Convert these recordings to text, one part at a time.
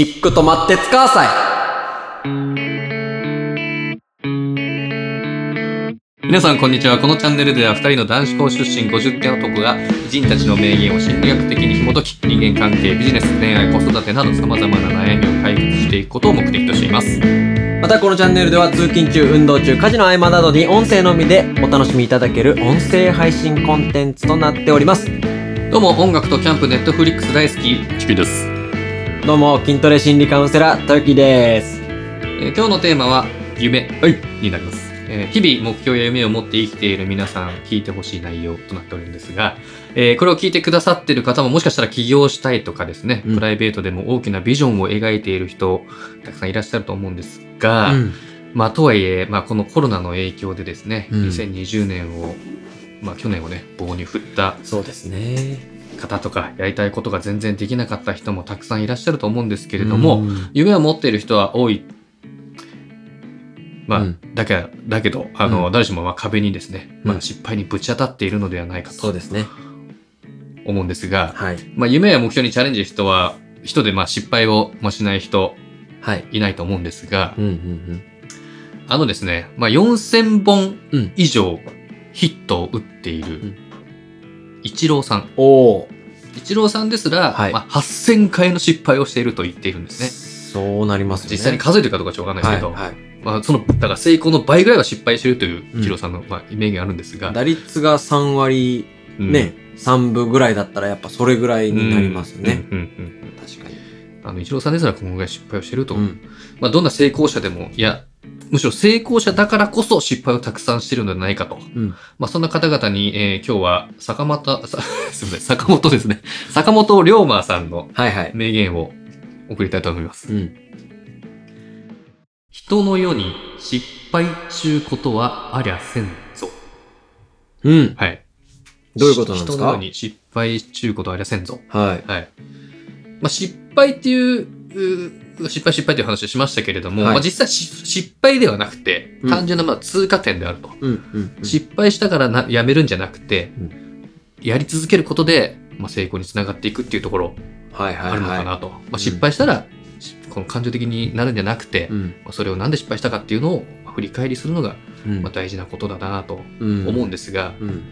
チックと待ってつかさ皆さんこんにちは。このチャンネルでは2人の男子校出身50点男が偉人たちの名言を心理学的に紐解き人間関係ビジネス恋愛子育てなど様々な悩みを解決していくことを目的としています。またこのチャンネルでは通勤中、運動中、家事の合間などに音声のみでお楽しみいただける音声配信コンテンツとなっております。どうも音楽とキャンプネットフリックス大好き。チキです、どうも、筋トレ心理カウンセラー、トヨキです。えー今日のテーマは夢になります、えー日々目標や夢を持って生きている皆さん聞いてほしい内容となっておるんですが、えーこれを聞いてくださっている方ももしかしたら起業したいとかですね、うんプライベートでも大きなビジョンを描いている人たくさんいらっしゃると思うんですが、うん。まあとはいえ、まあ、このコロナの影響でですね、うん2020年をまあ去年をね棒に振ったそうですね。方とかやりたいことが全然できなかった人もたくさんいらっしゃると思うんですけれども、うん夢を持っている人は多い。まあ、うんだけだけど、あの、うん誰しもまあ壁にですね、まあ、うん失敗にぶち当たっているのではないかとそうですね。思うんですが、はい。まあ、夢や目標にチャレンジ人は、人でまあ失敗をもしない人はい。いないと思うんですが、うんうんあのですね、まあ、4000本うん以上ヒットを打っているん、イチローさん。おー。イチローさんですら、はいまあ、8000回の失敗をしていると言っているんですね。そうなりますよね。実際に数えてるかどうかちょっとわかんないですけど、はいはい。まあ、その、だから成功の倍ぐらいは失敗してるという、うんイチローさんの、まあ、名言あるんですが、打率が3割、うんね、3分ぐらいだったらやっぱそれぐらいになりますよね。うんうんうんうん確かに。あの、イチローさんですらこのぐらい失敗をしてると。うん。まあ、どんな成功者でも、いや、むしろ成功者だからこそ失敗をたくさんしてるのではないかと。うん。まあ、そんな方々に、えー今日は、坂本、さ すみません、坂本ですね。坂本龍馬さんのはいはい。名言を送りたいと思います。うん。人の世に失敗ちゅうことはありゃせんぞ。うん。はい。どういうことなんですか？人の世に失敗ちゅうことはありゃせんぞ。はい。はい。まあ、失敗っていう、う失敗失敗という話をしましたけれども、はいまあ、実際し失敗ではなくてう、ん単純なまあ通過点であると。うん。うん。うん失敗したからなやめるんじゃなくて、うやり続けることで、まあ、成功につながっていくっていうところはいはいはい。あるのかなと。まあ、失敗したら、しこの感情的になるんじゃなくて、うん。まあそれをなんで失敗したかっていうのをまあ振り返りするのが、うん。まあ、大事なことだなとうん思うんですが、うん。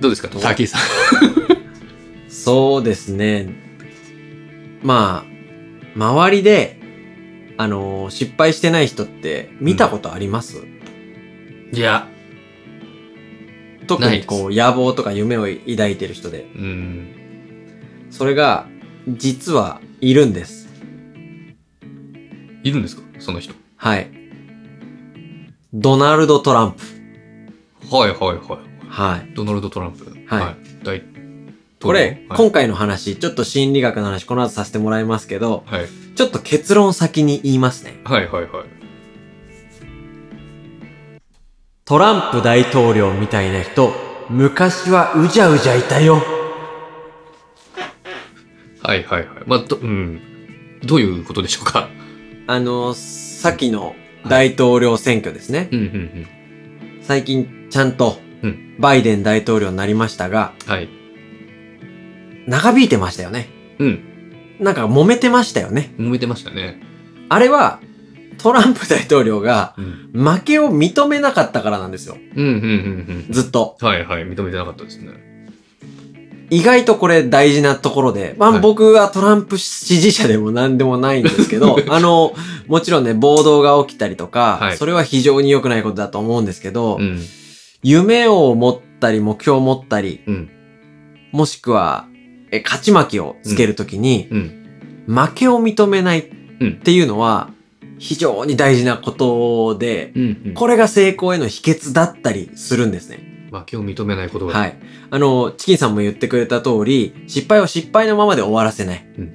どうですかさん。そうですね。まあ、周りで、あのー失敗してない人って見たことあります、いや、特ないですにこう野望とか夢を抱いてる人で。うん。それが、実はいるんです。いるんですか？その人。はい。ドナルド・トランプ。はいはいはい。はい。ドナルド・トランプ。はい大これ、はい今回の話、ちょっと心理学の話、この後させてもらいますけど、はい。ちょっと結論先に言いますね。はいはいはい。トランプ大統領みたいな人、昔はうじゃうじゃいたよ。はいはいはい。まあ、ど、うん。どういうことでしょうか？あの、先の大統領選挙ですね。うんうんうん。最近ちゃんとうん、バイデン大統領になりましたが、はい。長引いてましたよね。うん。なんか揉めてましたよね。揉めてましたね。あれは、トランプ大統領がうん。負けを認めなかったからなんですよ。うんうんうんずっと。うん。はいはい。認めてなかったですね。意外とこれ大事なところで、まあ、はい僕はトランプ支持者でも何でもないんですけど、あの、もちろんね、暴動が起きたりとか、はいそれは非常に良くないことだと思うんですけど、うん。夢を持ったり、目標を持ったり、うん。もしくは、え、勝ち負けをつけるときに、うん。負けを認めないっうん。ていうのは、非常に大事なことで、うん。うん。これが成功への秘訣だったりするんですね。負けを認めないことが。。はいい。あの、チキンさんも言ってくれた通り、失敗を失敗のままで終わらせない。うん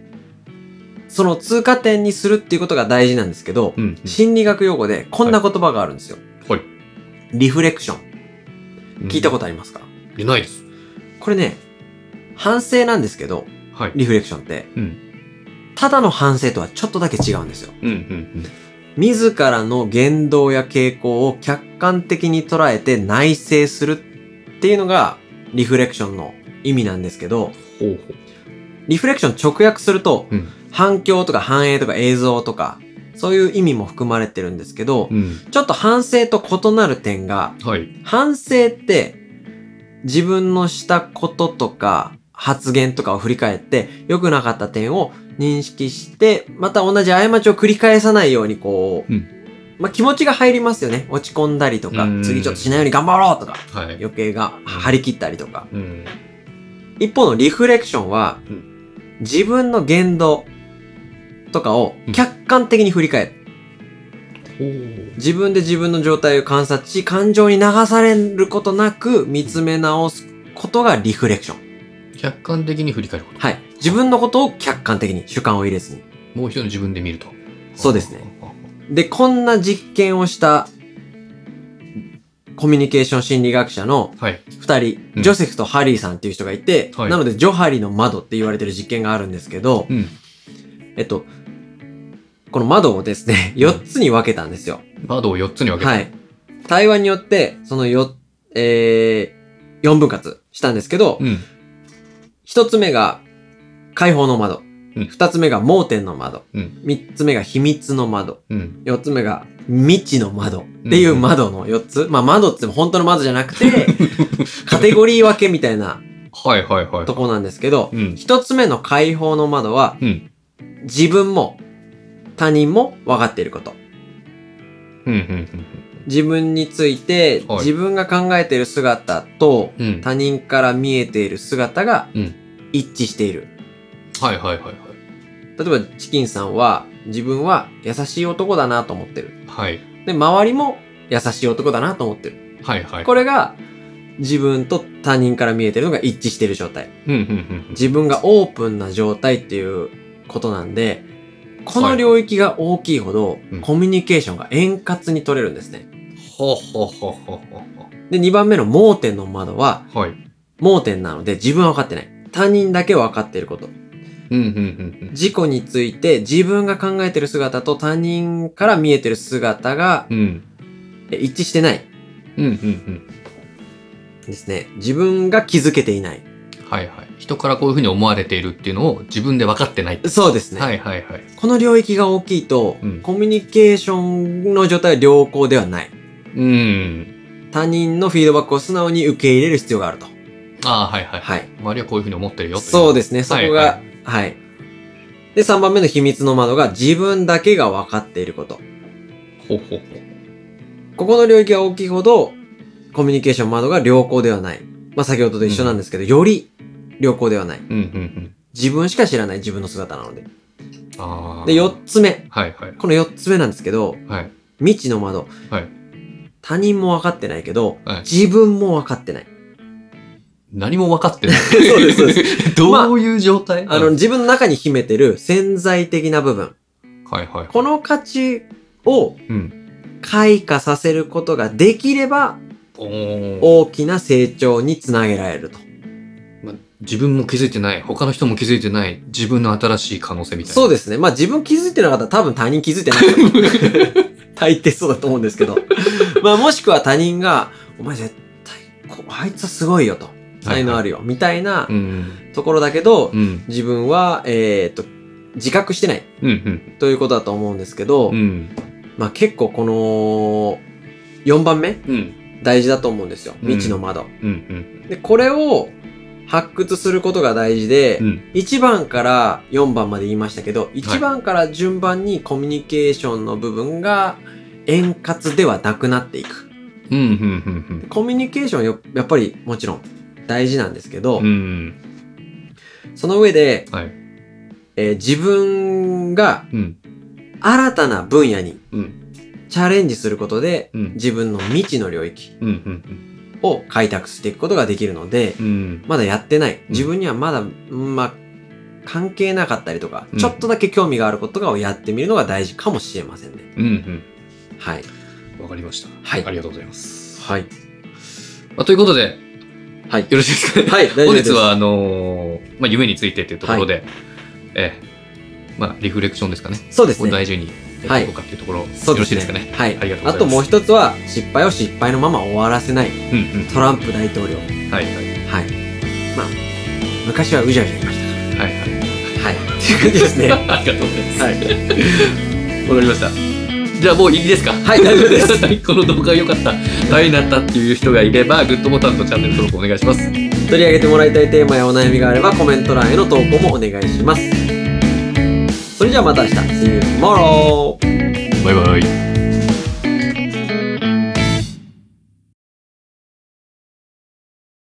その通過点にするっていうことが大事なんですけど、うん。うん心理学用語でこんな言葉があるんですよ。はい。リフレクション。聞いたこことありますか、とないです。これね、反省なんですけど、はい。リフレクションって、うん。ただの反省とはちょっとだけ違うんですよ。うん。うん。自らの言動や傾向を客観的に捉えて内省するっていうのがリフレクションの意味なんですけど。リフレクション直訳すると、うん反響とか反映とか映像とか、そういう意味も含まれてるんですけど、うん。ちょっと反省と異なる点が、はい。反省って自分のしたこととか発言とかを振り返って良くなかった点を認識して、また同じ過ちを繰り返さないようにこう、うんまあ気持ちが入りますよね。落ち込んだりとかうん、次ちょっとしないように頑張ろうとか、はい。余計が張り切ったりとか。うん。一方のリフレクションは、うん自分の言動とかをうん客観的に振り返る。自分で自分の状態を観察し、感情に流されることなく見つめ直すことがリフレクション。客観的に振り返ること。はい。自分のことを客観的に主観を入れずに。もう一度自分で見ると。そうですね。で、こんな実験をしたコミュニケーション心理学者のはい。二人、うんジョセフとハリーさんっていう人がいて、はいなのでジョハリの窓って言われてる実験があるんですけど、うん。えっと、この窓をですね、4つに分けたんですよ。窓を4つに分けて。はい。対話によって、そのよ、えー、4分割したんですけど、うん。1つ目が解放の窓。うん2つ目が盲点の窓。うん。3つ目が秘密の窓。うん。4つ目が未知の窓っていう窓の4つ。まあ窓って言っても本当の窓じゃなくて、カテゴリー分けみたいなはいはいはい。とこなんですけど、うん。1つ目の解放の窓はうん。自分も他人も分かっていること。うん。うん。自分についてはい自分が考えている姿とうん。うん。他人から見えている姿がうん一致している。はいはいはいはい。例えばチキンさんは自分は優しい男だなと思ってる。はい。で、周りも優しい男だなと思ってる。はいはい。これが自分と他人から見えてるのが一致している状態。うんうんうん自分がオープンな状態っていうことなんで、この領域が大きいほどうんコミュニケーションが円滑に取れるんですね。ほうほうほうほうほで、2番目の盲点の窓はう。はい。盲点なので自分は分かってない。他人だけ分かっていること。うんうんうん自己について自分が考えている姿と他人から見えている姿がうん。うん。え一致してないうんうんうん。ですね。自分が気づけていない。はいはい。人からこういうふうに思われているっていうのを自分で分かってない。そうですね。はいはいはい。この領域が大きいと、うんコミュニケーションの状態は良好ではない。うん。他人のフィードバックを素直に受け入れる必要があると。ああ、はいはい。はい。周りはこういうふうに思ってるよそうですね。そこが、ははいい、で、3番目の秘密の窓が自分だけが分かっていること。ほうほうほう。ここの領域が大きいほど、コミュニケーション窓が良好ではない。まあ先ほどと一緒なんですけど、より良好ではない。うんうんうん。自分しか知らない自分の姿なので。ああ。で、4つ目。はいはい。この4つ目なんですけど、はい。未知の窓。はい。他人も分かってないけど、はい自分も分かってない。何も分かってない。そうですそうで どういう状態、あの、自分の中に秘めてる潜在的な部分。はいはい。この価値をうん。開花させることができれば、おー大きな成長につなげられると。ま自分も気づいてない。他の人も気づいてない。自分の新しい可能性みたいな。そうですね。まあ自分気づいてなかったら多分他人気づいてない。大抵そうだと思うんですけど。まあもしくは他人が、お前絶対、こあいつはすごいよと。才能あるよ。みたいなうん。ところだけど、うん。自分は、えーっと、自覚してないうん。うん。ということだと思うんですけど、うん。まあ結構この、4番目うん。大事だと思うんですよ。うん未知の窓。うん。で、これを発掘することが大事で、うん。1番から4番まで言いましたけど、1番から順番にコミュニケーションの部分が円滑ではなくなっていく。コミュニケーションよやっぱりもちろん大事なんですけど、うん。うん。その上で、はい。えー自分がうん。新たな分野にうん。チャレンジすることで、うん。自分の未知の領域。を開拓していくことができるので、うん。まだやってない。ん自分にはまだ、うんまあ、関係なかったりとか、うんちょっとだけ興味があることをやってみるのが大事かもしれませんね。うん。はい。うん。わかりました。はいありがとうございます。はい。まあ、ということで、はい。よろしいですかね？はい。本日は、あのーまあ、夢についてというところで、ええまあ、リフレクションですかね。そうですね。を大事にやっていこうかっていうところ、そうよろ。しいですかね。はい。ありがとうございますあともう一つは、失敗を失敗のまま終わらせないうんうん。トランプ大統領。はいはい。はい。まあ、昔はうじゃうじゃいましたから。はいはい。っていう感じですね。は ありがとうございます。い。わかりました。じゃあもういいですか？はい、大丈夫です。は いこの動画が良かった、ためになったっていう人がいれば、グッドボタンとチャンネル登録お願いします。取り上げてもらいたいテーマやお悩みがあればコメント欄への投稿もお願いします。はまた明日 See you tomorrow! バイバイ